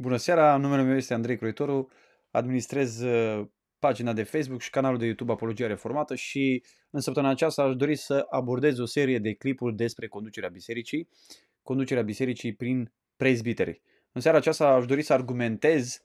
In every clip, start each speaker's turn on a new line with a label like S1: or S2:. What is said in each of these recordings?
S1: Bună seara, numele meu este Andrei Croitoru, administrez uh, pagina de Facebook și canalul de YouTube Apologia Reformată și în săptămâna aceasta aș dori să abordez o serie de clipuri despre conducerea bisericii, conducerea bisericii prin prezbiteri. În seara aceasta aș dori să argumentez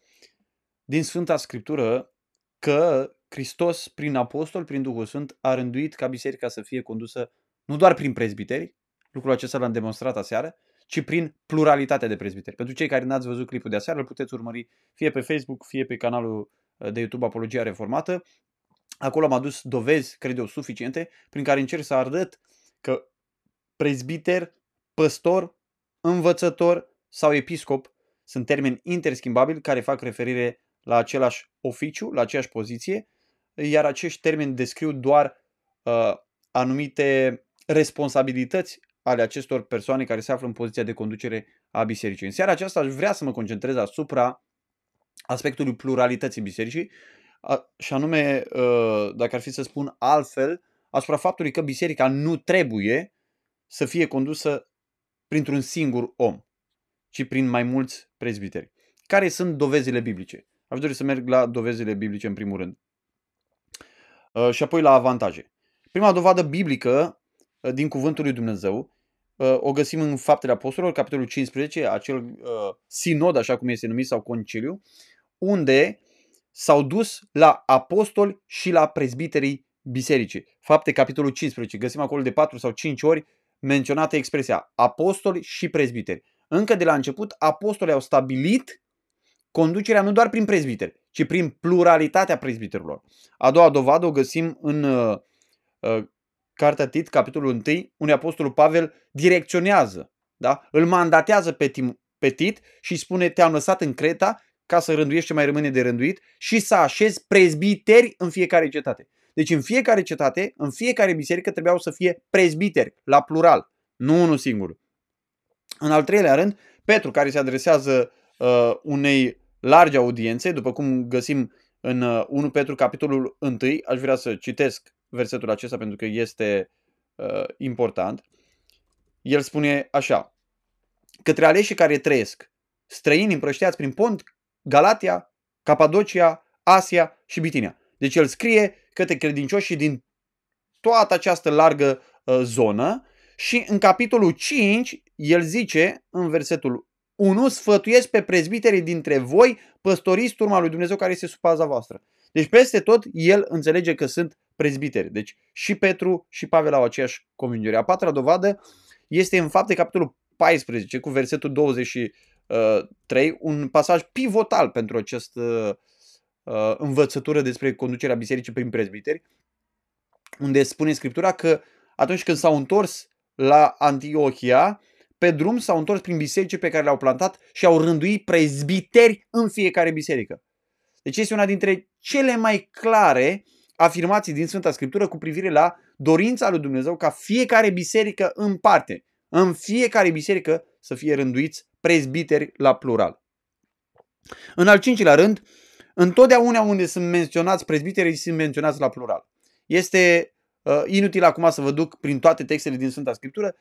S1: din Sfânta Scriptură că Hristos, prin apostol, prin Duhul Sfânt, a rânduit ca biserica să fie condusă nu doar prin prezbiteri, lucrul acesta l-am demonstrat aseară, ci prin pluralitatea de prezbiteri. Pentru cei care n-ați văzut clipul de aseară, îl puteți urmări fie pe Facebook, fie pe canalul uh, de YouTube Apologia Reformată. Acolo am adus dovezi, cred eu, suficiente, prin care încerc să arăt că prezbiter, păstor, învățător sau episcop sunt termeni interschimbabili care fac referire la același oficiu, la aceeași poziție, iar acești termeni descriu doar uh, anumite responsabilități ale acestor persoane care se află în poziția de conducere a bisericii. În seara aceasta aș vrea să mă concentrez asupra aspectului pluralității bisericii și anume, ă, dacă ar fi să spun altfel, asupra faptului că biserica nu trebuie să fie condusă printr-un singur om, ci prin mai mulți prezbiteri. Care sunt dovezile biblice? Aș dori să merg la dovezile biblice în primul rând. Ă, și apoi la avantaje. Prima dovadă biblică ă, din Cuvântul lui Dumnezeu Uh, o găsim în Faptele Apostolilor, capitolul 15, acel uh, sinod, așa cum este numit, sau conciliu, unde s-au dus la apostoli și la prezbiterii bisericii. Fapte, capitolul 15, găsim acolo de 4 sau 5 ori menționată expresia apostoli și prezbiteri. Încă de la început, apostolii au stabilit conducerea nu doar prin prezbiteri, ci prin pluralitatea prezbiterilor. A doua dovadă o găsim în uh, uh Cartea Tit, capitolul 1, unde Apostolul Pavel direcționează, da? îl mandatează pe, Tim, pe Tit și spune te-am lăsat în Creta ca să rânduiești ce mai rămâne de rânduit și să așezi prezbiteri în fiecare cetate. Deci în fiecare cetate, în fiecare biserică trebuiau să fie prezbiteri, la plural, nu unul singur. În al treilea rând, Petru, care se adresează uh, unei largi audiențe, după cum găsim în uh, 1 Petru capitolul 1, aș vrea să citesc versetul acesta pentru că este uh, important. El spune așa, către aleșii care trăiesc, străini împrășteați prin Pont, Galatia, Capadocia, Asia și Bitinia. Deci el scrie către credincioși din toată această largă uh, zonă și în capitolul 5 el zice în versetul 1 sfătuiesc pe prezbiterii dintre voi, păstoriți turma lui Dumnezeu care este sub paza voastră. Deci peste tot el înțelege că sunt prezbiteri. Deci și Petru și Pavel au aceeași comuniune. A patra dovadă este în fapt de capitolul 14 cu versetul 23, un pasaj pivotal pentru această uh, învățătură despre conducerea bisericii prin prezbiteri, unde spune Scriptura că atunci când s-au întors la Antiochia, pe drum s-au întors prin biserici pe care le-au plantat și au rânduit prezbiteri în fiecare biserică. Deci este una dintre cele mai clare afirmații din Sfânta Scriptură cu privire la dorința lui Dumnezeu ca fiecare biserică în parte, în fiecare biserică să fie rânduiți prezbiteri la plural. În al cincilea rând, întotdeauna unde sunt menționați prezbiterii, sunt menționați la plural. Este uh, inutil acum să vă duc prin toate textele din Sfânta Scriptură.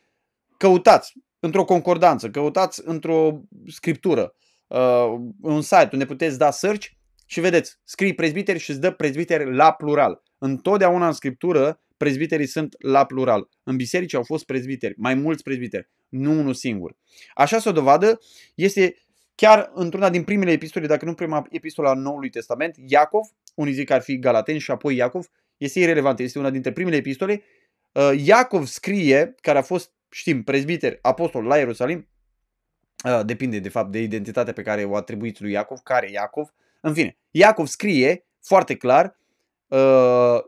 S1: Căutați într-o concordanță, căutați într-o scriptură, uh, un site unde puteți da search și vedeți, scrii prezbiteri și îți dă prezbiteri la plural. Întotdeauna în scriptură prezbiterii sunt la plural. În biserici au fost prezbiteri, mai mulți prezbiteri, nu unul singur. Așa să o dovadă este chiar într-una din primele epistole, dacă nu prima epistola a Noului Testament, Iacov, unii zic că ar fi Galaten și apoi Iacov, este irrelevant, este una dintre primele epistole. Uh, Iacov scrie, care a fost, știm, prezbiter, apostol la Ierusalim, uh, depinde de fapt de identitatea pe care o atribuiți lui Iacov, care Iacov, în fine, Iacov scrie foarte clar uh,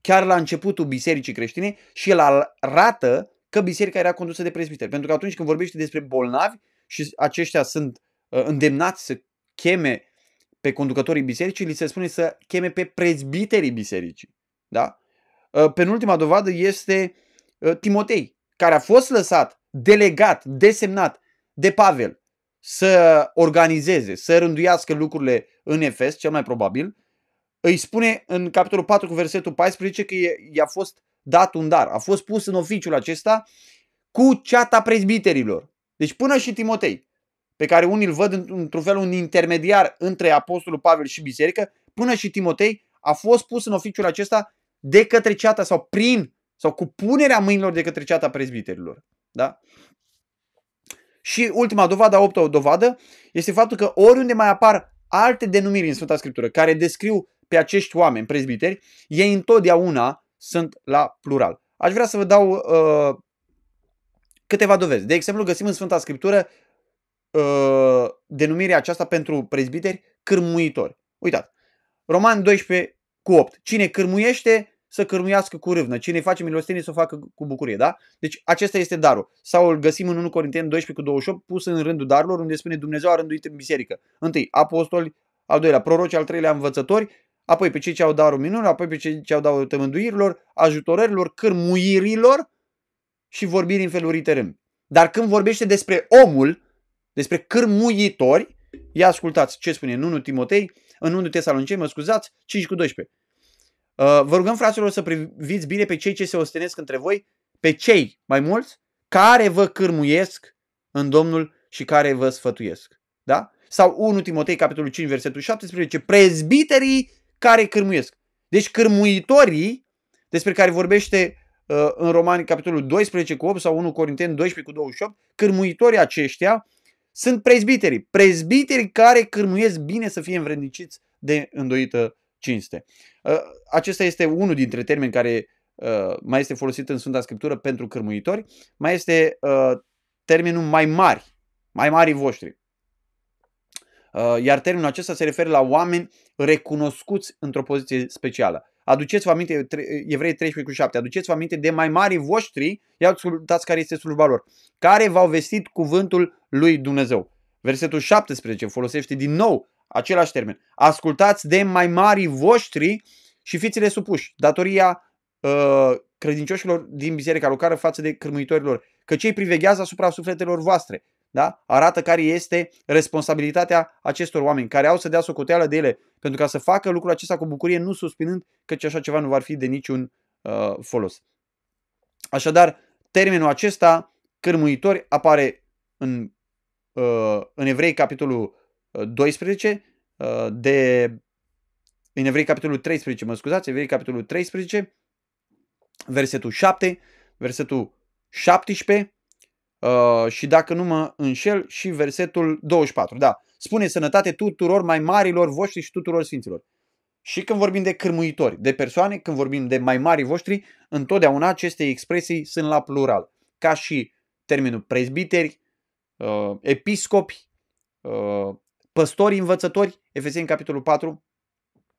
S1: chiar la începutul bisericii creștine și el arată că biserica era condusă de prezbiteri. Pentru că atunci când vorbește despre bolnavi și aceștia sunt uh, îndemnați să cheme pe conducătorii bisericii, li se spune să cheme pe prezbiterii bisericii. Da? Uh, penultima dovadă este Timotei, care a fost lăsat, delegat, desemnat de Pavel să organizeze, să rânduiască lucrurile în Efes, cel mai probabil, îi spune în capitolul 4 cu versetul 14 că i-a fost dat un dar, a fost pus în oficiul acesta cu ceata prezbiterilor. Deci până și Timotei. pe care unii îl văd într-un fel un intermediar între Apostolul Pavel și biserică, până și Timotei a fost pus în oficiul acesta de către ceata sau prin sau cu punerea mâinilor de către ceata prezbiterilor. Da? Și ultima dovadă, a opta dovadă, este faptul că oriunde mai apar alte denumiri în Sfânta Scriptură care descriu pe acești oameni, prezbiteri, ei întotdeauna sunt la plural. Aș vrea să vă dau uh, câteva dovezi. De exemplu, găsim în Sfânta Scriptură uh, denumirea aceasta pentru prezbiteri cârmuitori. Uitați, Roman 12 cu 8. Cine cârmuiește să cârmuiască cu râvnă. Cine face milostenie să o facă cu bucurie, da? Deci acesta este darul. Sau îl găsim în 1 Corinteni 12 cu 28, pus în rândul darurilor, unde spune Dumnezeu a rânduit în biserică. Întâi, apostoli, al doilea, proroci, al treilea, învățători, apoi pe cei ce au darul minunii, apoi pe cei ce au darul tămânduirilor, ajutorărilor, cârmuirilor și vorbiri în felurite rând. Dar când vorbește despre omul, despre cârmuitori, ia ascultați ce spune în 1 Timotei, în 1 Tesalonicei, mă scuzați, 5 cu 12. Uh, vă rugăm, fraților, să priviți bine pe cei ce se ostenesc între voi, pe cei mai mulți care vă cârmuiesc în Domnul și care vă sfătuiesc. Da? Sau 1 Timotei, capitolul 5, versetul 17, prezbiterii care cârmuiesc. Deci cârmuitorii, despre care vorbește uh, în Romani, capitolul 12 cu 8 sau 1 Corinteni 12 cu 28, cârmuitorii aceștia sunt prezbiterii. Prezbiterii care cârmuiesc bine să fie învredniciți de îndoită cinste. Uh, acesta este unul dintre termeni care uh, mai este folosit în Sfânta Scriptură pentru cârmuitori. Mai este uh, termenul mai mari, mai mari voștri. Iar termenul acesta se referă la oameni recunoscuți într-o poziție specială. Aduceți-vă aminte, Evrei 13 cu 7, aduceți-vă aminte de mai mari voștri, ia ascultați care este slujba lor, care v-au vestit cuvântul lui Dumnezeu. Versetul 17 folosește din nou același termen. Ascultați de mai mari voștri și fiți-le supuși. Datoria uh, credincioșilor din biserica locală față de cârmuitorilor. Că cei priveghează asupra sufletelor voastre. Da? Arată care este responsabilitatea acestor oameni care au să dea socoteală de ele pentru ca să facă lucrul acesta cu bucurie, nu suspinând că așa ceva nu va fi de niciun uh, folos. Așadar, termenul acesta, cârmuitori, apare în, uh, în Evrei, capitolul 12, uh, de, în Evrei capitolul 13, mă scuzați, Evrei capitolul 13, versetul 7, versetul 17 uh, și dacă nu mă înșel și versetul 24. Da, spune sănătate tuturor mai marilor voștri și tuturor sfinților. Și când vorbim de cârmuitori, de persoane, când vorbim de mai mari voștri, întotdeauna aceste expresii sunt la plural. Ca și termenul prezbiteri, uh, episcopi, păstori învățători, Efeseni capitolul 4,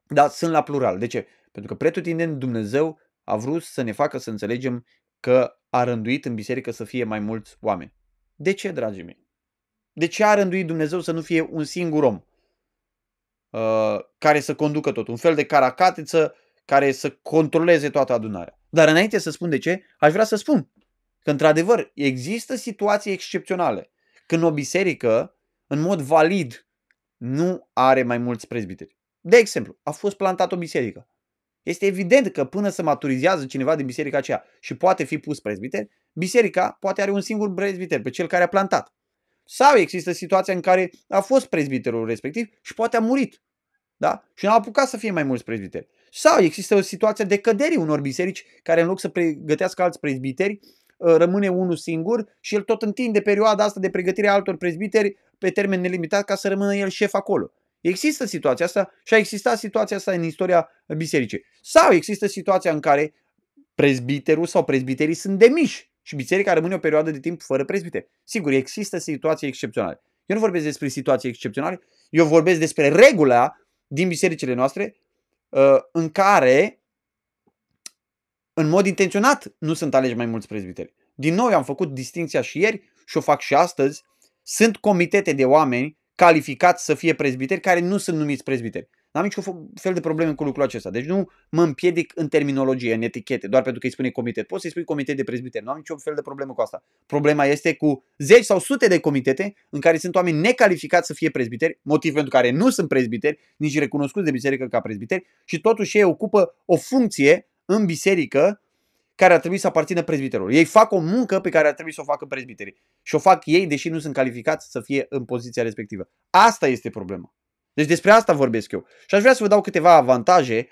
S1: dar sunt la plural. De ce? Pentru că pretutindeni Dumnezeu a vrut să ne facă să înțelegem că a rânduit în biserică să fie mai mulți oameni. De ce, dragii mei? De ce a rânduit Dumnezeu să nu fie un singur om uh, care să conducă tot? Un fel de caracatiță care să controleze toată adunarea. Dar înainte să spun de ce, aș vrea să spun că, într-adevăr, există situații excepționale. Când o biserică, în mod valid, nu are mai mulți prezbiteri. De exemplu, a fost plantat o biserică. Este evident că până să maturizează cineva din biserica aceea și poate fi pus prezbiter, biserica poate are un singur prezbiter, pe cel care a plantat. Sau există situația în care a fost prezbiterul respectiv și poate a murit. Da? Și nu a apucat să fie mai mulți prezbiteri. Sau există o situație de cădere unor biserici care în loc să pregătească alți prezbiteri, ă, rămâne unul singur și el tot întinde perioada asta de pregătire a altor prezbiteri pe termen nelimitat ca să rămână el șef acolo. Există situația asta și a existat situația asta în istoria bisericii. Sau există situația în care prezbiterul sau prezbiterii sunt demiși și biserica rămâne o perioadă de timp fără prezbiteri. Sigur, există situații excepționale. Eu nu vorbesc despre situații excepționale, eu vorbesc despre regula din bisericile noastre uh, în care în mod intenționat nu sunt aleși mai mulți prezbiteri. Din nou, am făcut distinția și ieri și o fac și astăzi sunt comitete de oameni calificați să fie prezbiteri care nu sunt numiți prezbiteri. N-am niciun fel de probleme cu lucrul acesta. Deci nu mă împiedic în terminologie, în etichete, doar pentru că îi spune comitet. Poți să-i spui comitet de prezbiteri. Nu am niciun fel de problemă cu asta. Problema este cu zeci sau sute de comitete în care sunt oameni necalificați să fie prezbiteri, motiv pentru care nu sunt prezbiteri, nici recunoscuți de biserică ca prezbiteri și totuși ei ocupă o funcție în biserică care ar trebui să aparțină prezbiterilor. Ei fac o muncă pe care ar trebui să o facă prezbiterii. Și o fac ei, deși nu sunt calificați să fie în poziția respectivă. Asta este problema. Deci despre asta vorbesc eu. Și aș vrea să vă dau câteva avantaje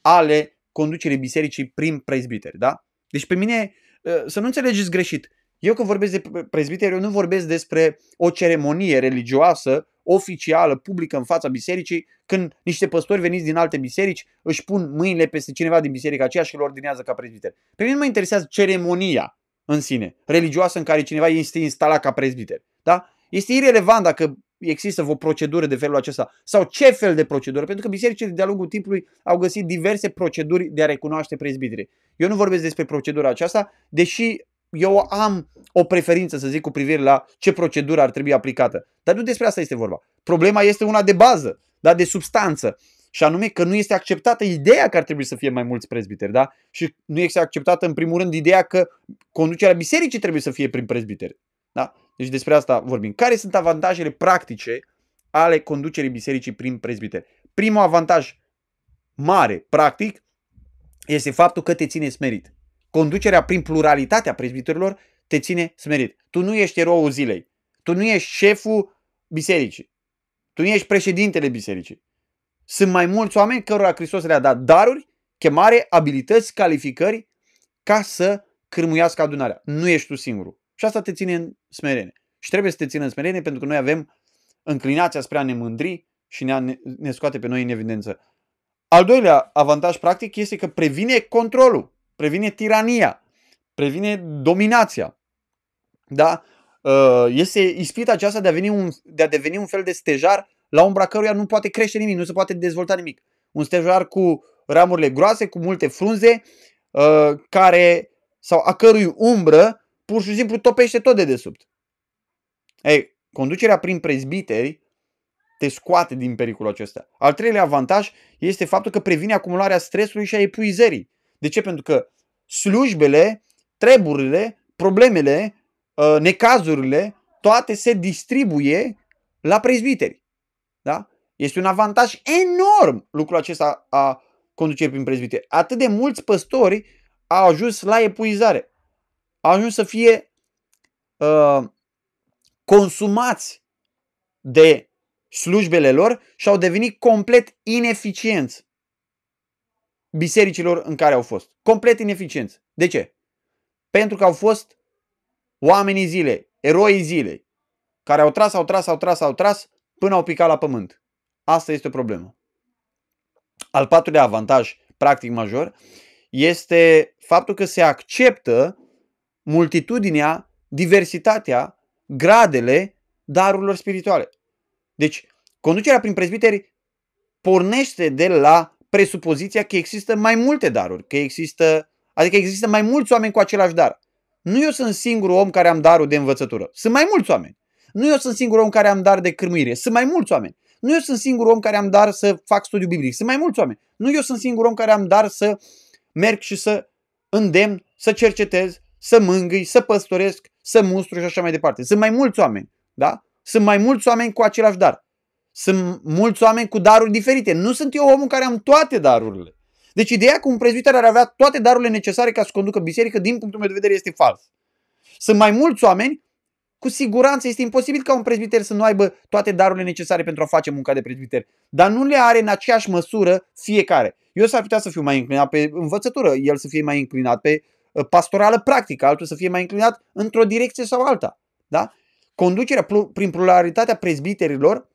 S1: ale conducerii bisericii prin prezbiteri. Da? Deci pe mine, ă, să nu înțelegeți greșit, eu când vorbesc de prezbiteri, eu nu vorbesc despre o ceremonie religioasă oficială, publică în fața bisericii, când niște păstori veniți din alte biserici își pun mâinile peste cineva din biserica aceea și îl ordinează ca prezbiter. Pe mine nu mă interesează ceremonia în sine, religioasă în care cineva este instalat ca prezbiter. Da? Este irrelevant dacă există o procedură de felul acesta sau ce fel de procedură, pentru că bisericile de-a lungul timpului au găsit diverse proceduri de a recunoaște prezbiteri. Eu nu vorbesc despre procedura aceasta, deși eu am o preferință, să zic, cu privire la ce procedură ar trebui aplicată. Dar nu despre asta este vorba. Problema este una de bază, da? de substanță. Și anume că nu este acceptată ideea că ar trebui să fie mai mulți prezbiteri, da? Și nu este acceptată în primul rând ideea că conducerea bisericii trebuie să fie prin prezbiteri. Da? Deci despre asta vorbim. Care sunt avantajele practice ale conducerii bisericii prin prezbiteri? Primul avantaj mare, practic, este faptul că te ține smerit. Conducerea prin pluralitatea prezbiterilor te ține smerit. Tu nu ești eroul zilei. Tu nu ești șeful bisericii. Tu nu ești președintele bisericii. Sunt mai mulți oameni cărora Hristos le-a dat daruri, chemare, abilități, calificări ca să cârmuiască adunarea. Nu ești tu singurul. Și asta te ține în smerenie. Și trebuie să te țină în smerenie pentru că noi avem înclinația spre a ne mândri și ne, ne scoate pe noi în evidență. Al doilea avantaj practic este că previne controlul, previne tirania, previne dominația. Da? Uh, este ispita aceasta de a, veni un, de a deveni un fel de stejar la umbra căruia nu poate crește nimic, nu se poate dezvolta nimic. Un stejar cu ramurile groase, cu multe frunze, uh, care, sau a cărui umbră pur și simplu topește tot de desubt. Ei, conducerea prin prezbiteri te scoate din pericolul acesta. Al treilea avantaj este faptul că previne acumularea stresului și a epuizării. De ce? Pentru că slujbele, treburile, problemele, uh, necazurile, toate se distribuie la prezbiteri. Da? Este un avantaj enorm lucrul acesta a conducerii prin prezbiteri. Atât de mulți păstori au ajuns la epuizare au ajuns să fie uh, consumați de slujbele lor și au devenit complet ineficienți bisericilor în care au fost. Complet ineficienți. De ce? Pentru că au fost oamenii zilei, eroii zilei, care au tras, au tras, au tras, au tras până au picat la pământ. Asta este o problemă. Al patrulea avantaj practic major este faptul că se acceptă multitudinea, diversitatea, gradele darurilor spirituale. Deci, conducerea prin prezbiteri pornește de la presupoziția că există mai multe daruri, că există, adică există mai mulți oameni cu același dar. Nu eu sunt singurul om care am darul de învățătură. Sunt mai mulți oameni. Nu eu sunt singurul om care am dar de cârmuire. Sunt mai mulți oameni. Nu eu sunt singurul om care am dar să fac studiu biblic. Sunt mai mulți oameni. Nu eu sunt singurul om care am dar să merg și să îndemn, să cercetez, să mângâi, să păstoresc, să mustru și așa mai departe. Sunt mai mulți oameni, da? Sunt mai mulți oameni cu același dar. Sunt mulți oameni cu daruri diferite. Nu sunt eu omul care am toate darurile. Deci ideea că un prezbiter ar avea toate darurile necesare ca să conducă biserică, din punctul meu de vedere, este fals. Sunt mai mulți oameni, cu siguranță este imposibil ca un prezbiter să nu aibă toate darurile necesare pentru a face munca de prezbiter, dar nu le are în aceeași măsură fiecare. Eu s-ar putea să fiu mai înclinat pe învățătură, el să fie mai înclinat pe Uh, pastorală practică, altul să fie mai înclinat într-o direcție sau alta. Da? Conducerea prin pluralitatea prezbiterilor,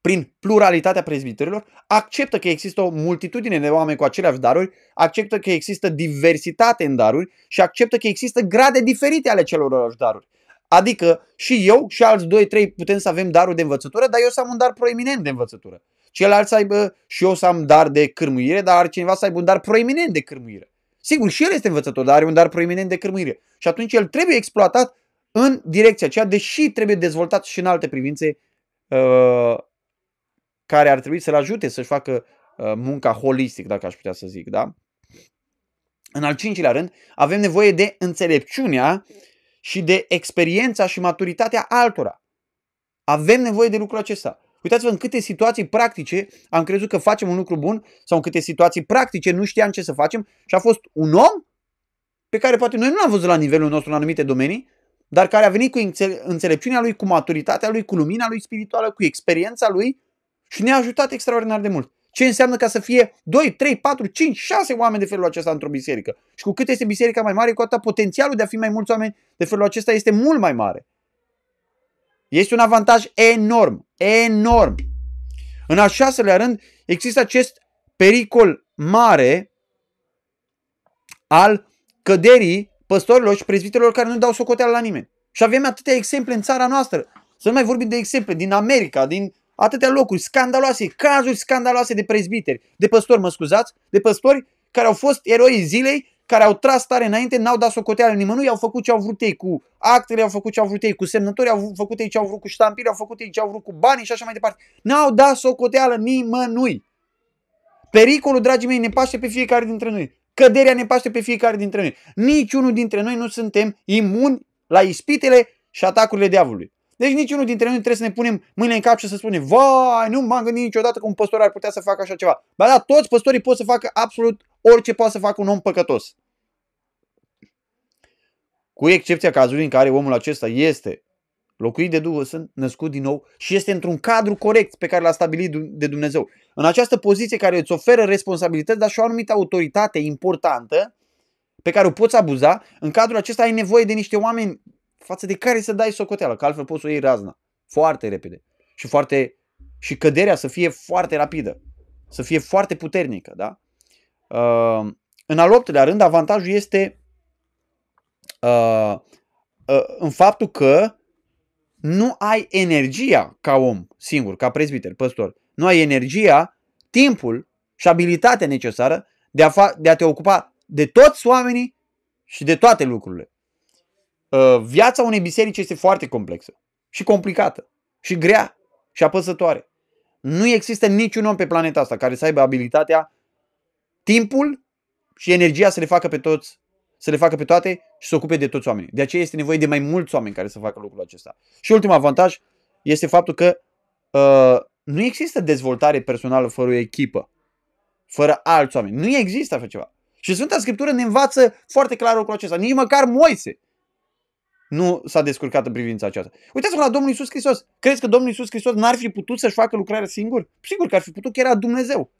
S1: prin pluralitatea prezbiterilor, acceptă că există o multitudine de oameni cu aceleași daruri, acceptă că există diversitate în daruri și acceptă că există grade diferite ale celorlalți daruri. Adică și eu și alți doi, trei putem să avem darul de învățătură, dar eu să am un dar proeminent de învățătură. Ceilalți să aibă și eu să am dar de cârmuire, dar cineva să aibă un dar proeminent de cârmuire. Sigur, și el este învățător, dar are un dar proeminent de cârmuire. Și atunci el trebuie exploatat în direcția aceea, deși trebuie dezvoltat și în alte privințe uh, care ar trebui să-l ajute să-și facă uh, munca holistic, dacă aș putea să zic. Da? În al cincilea rând, avem nevoie de înțelepciunea și de experiența și maturitatea altora. Avem nevoie de lucrul acesta. Uitați-vă în câte situații practice am crezut că facem un lucru bun sau în câte situații practice nu știam ce să facem și a fost un om pe care poate noi nu l-am văzut la nivelul nostru în anumite domenii, dar care a venit cu înțelepciunea lui, cu maturitatea lui, cu lumina lui spirituală, cu experiența lui și ne-a ajutat extraordinar de mult. Ce înseamnă ca să fie 2, 3, 4, 5, 6 oameni de felul acesta într-o biserică. Și cu cât este biserica mai mare, cu atât potențialul de a fi mai mulți oameni de felul acesta este mult mai mare. Este un avantaj enorm, enorm. În al șaselea rând, există acest pericol mare al căderii păstorilor și prezbiterilor care nu dau socoteală la nimeni. Și avem atâtea exemple în țara noastră. Să nu mai vorbim de exemple din America, din atâtea locuri scandaloase, cazuri scandaloase de prezbiteri, de păstori, mă scuzați, de păstori care au fost eroi zilei, care au tras tare înainte, n-au dat socoteală nimănui, au făcut ce au vrut ei cu actele, au făcut ce au vrut ei cu semnători, au făcut ei ce au vrut cu ștampile, au făcut ei ce au vrut cu banii și așa mai departe. N-au dat socoteală nimănui. Pericolul, dragii mei, ne paște pe fiecare dintre noi. Căderea ne paște pe fiecare dintre noi. Niciunul dintre noi nu suntem imuni la ispitele și atacurile diavolului. Deci niciunul dintre noi nu trebuie să ne punem mâine în cap și să spunem Vai, nu m-am gândit niciodată că un păstor ar putea să facă așa ceva. Ba da, toți păstorii pot să facă absolut orice poate să facă un om păcătos. Cu excepția cazului în care omul acesta este locuit de Duhul Sfânt, născut din nou și este într-un cadru corect pe care l-a stabilit de Dumnezeu. În această poziție care îți oferă responsabilități, dar și o anumită autoritate importantă pe care o poți abuza, în cadrul acesta ai nevoie de niște oameni față de care să dai socoteală, că altfel poți să o iei razna foarte repede și, foarte, și căderea să fie foarte rapidă, să fie foarte puternică. Da? Uh, în al optelea rând, avantajul este uh, uh, în faptul că nu ai energia ca om singur, ca prezbiter, păstor. Nu ai energia, timpul și abilitatea necesară de a, fa- de a te ocupa de toți oamenii și de toate lucrurile. Uh, viața unei biserici este foarte complexă și complicată și grea și apăsătoare. Nu există niciun om pe planeta asta care să aibă abilitatea, timpul și energia să le facă pe toți, să le facă pe toate și să ocupe de toți oamenii. De aceea este nevoie de mai mulți oameni care să facă lucrul acesta. Și ultimul avantaj este faptul că uh, nu există dezvoltare personală fără o echipă, fără alți oameni. Nu există așa ceva. Și Sfânta Scriptură ne învață foarte clar lucrul acesta. Nici măcar Moise nu s-a descurcat în privința aceasta. Uitați-vă la Domnul Isus Hristos. Crezi că Domnul Isus Hristos n-ar fi putut să-și facă lucrarea singur? Sigur că ar fi putut, că era Dumnezeu.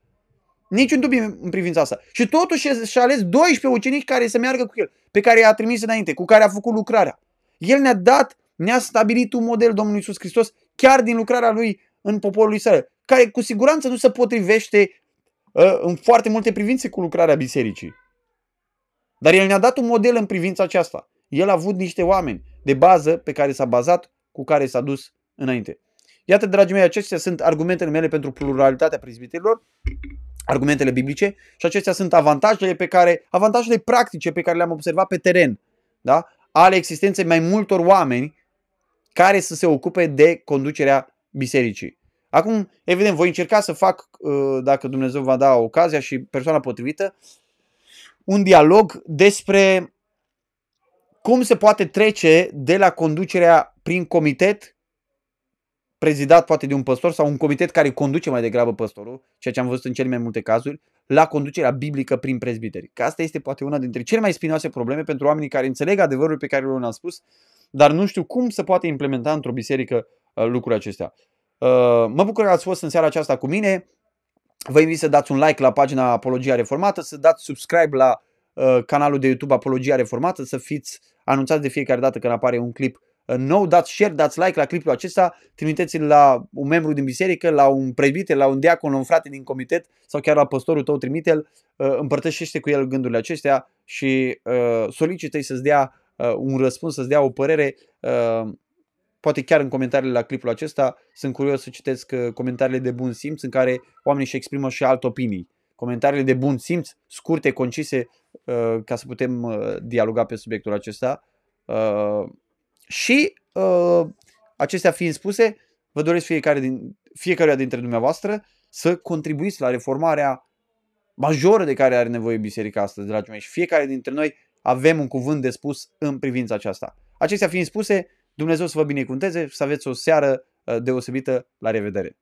S1: Niciun dubiu în privința asta. Și totuși și-a ales 12 ucenici care să meargă cu el, pe care i-a trimis înainte, cu care a făcut lucrarea. El ne-a dat, ne-a stabilit un model Domnul Isus Hristos, chiar din lucrarea lui în poporul Israel, care cu siguranță nu se potrivește uh, în foarte multe privințe cu lucrarea bisericii. Dar el ne-a dat un model în privința aceasta. El a avut niște oameni de bază pe care s-a bazat, cu care s-a dus înainte. Iată, dragii mei, acestea sunt argumentele mele pentru pluralitatea prezbiterilor, argumentele biblice și acestea sunt avantajele pe care, avantajele practice pe care le-am observat pe teren, da? ale existenței mai multor oameni care să se ocupe de conducerea bisericii. Acum, evident, voi încerca să fac, uh, dacă Dumnezeu va da ocazia și persoana potrivită, un dialog despre cum se poate trece de la conducerea prin comitet, prezidat poate de un păstor sau un comitet care conduce mai degrabă păstorul, ceea ce am văzut în cele mai multe cazuri, la conducerea biblică prin prezbiteri. Că asta este poate una dintre cele mai spinoase probleme pentru oamenii care înțeleg adevărul pe care l-am spus, dar nu știu cum se poate implementa într-o biserică uh, lucrurile acestea. Uh, mă bucur că ați fost în seara aceasta cu mine. Vă invit să dați un like la pagina Apologia Reformată, să dați subscribe la uh, canalul de YouTube Apologia Reformată, să fiți anunțați de fiecare dată când apare un clip uh, nou, dați share, dați like la clipul acesta, trimiteți-l la un membru din biserică, la un prezbiter, la un diacon, la un frate din comitet sau chiar la păstorul tău, trimite-l, uh, împărtășește cu el gândurile acestea și uh, solicită-i să-ți dea un răspuns, să-ți dea o părere, poate chiar în comentariile la clipul acesta. Sunt curios să citesc comentariile de bun simț în care oamenii își exprimă și alte opinii. Comentariile de bun simț, scurte, concise, Uh, ca să putem uh, dialoga pe subiectul acesta. Uh, și acestea fiind spuse, vă doresc fiecare, din, fiecare dintre dumneavoastră să contribuiți la reformarea majoră de care are nevoie biserica astăzi, dragii mei. Și fiecare dintre noi avem un cuvânt de spus în privința aceasta. Acestea fiind spuse, Dumnezeu să vă binecuvânteze și să aveți o seară deosebită. La revedere!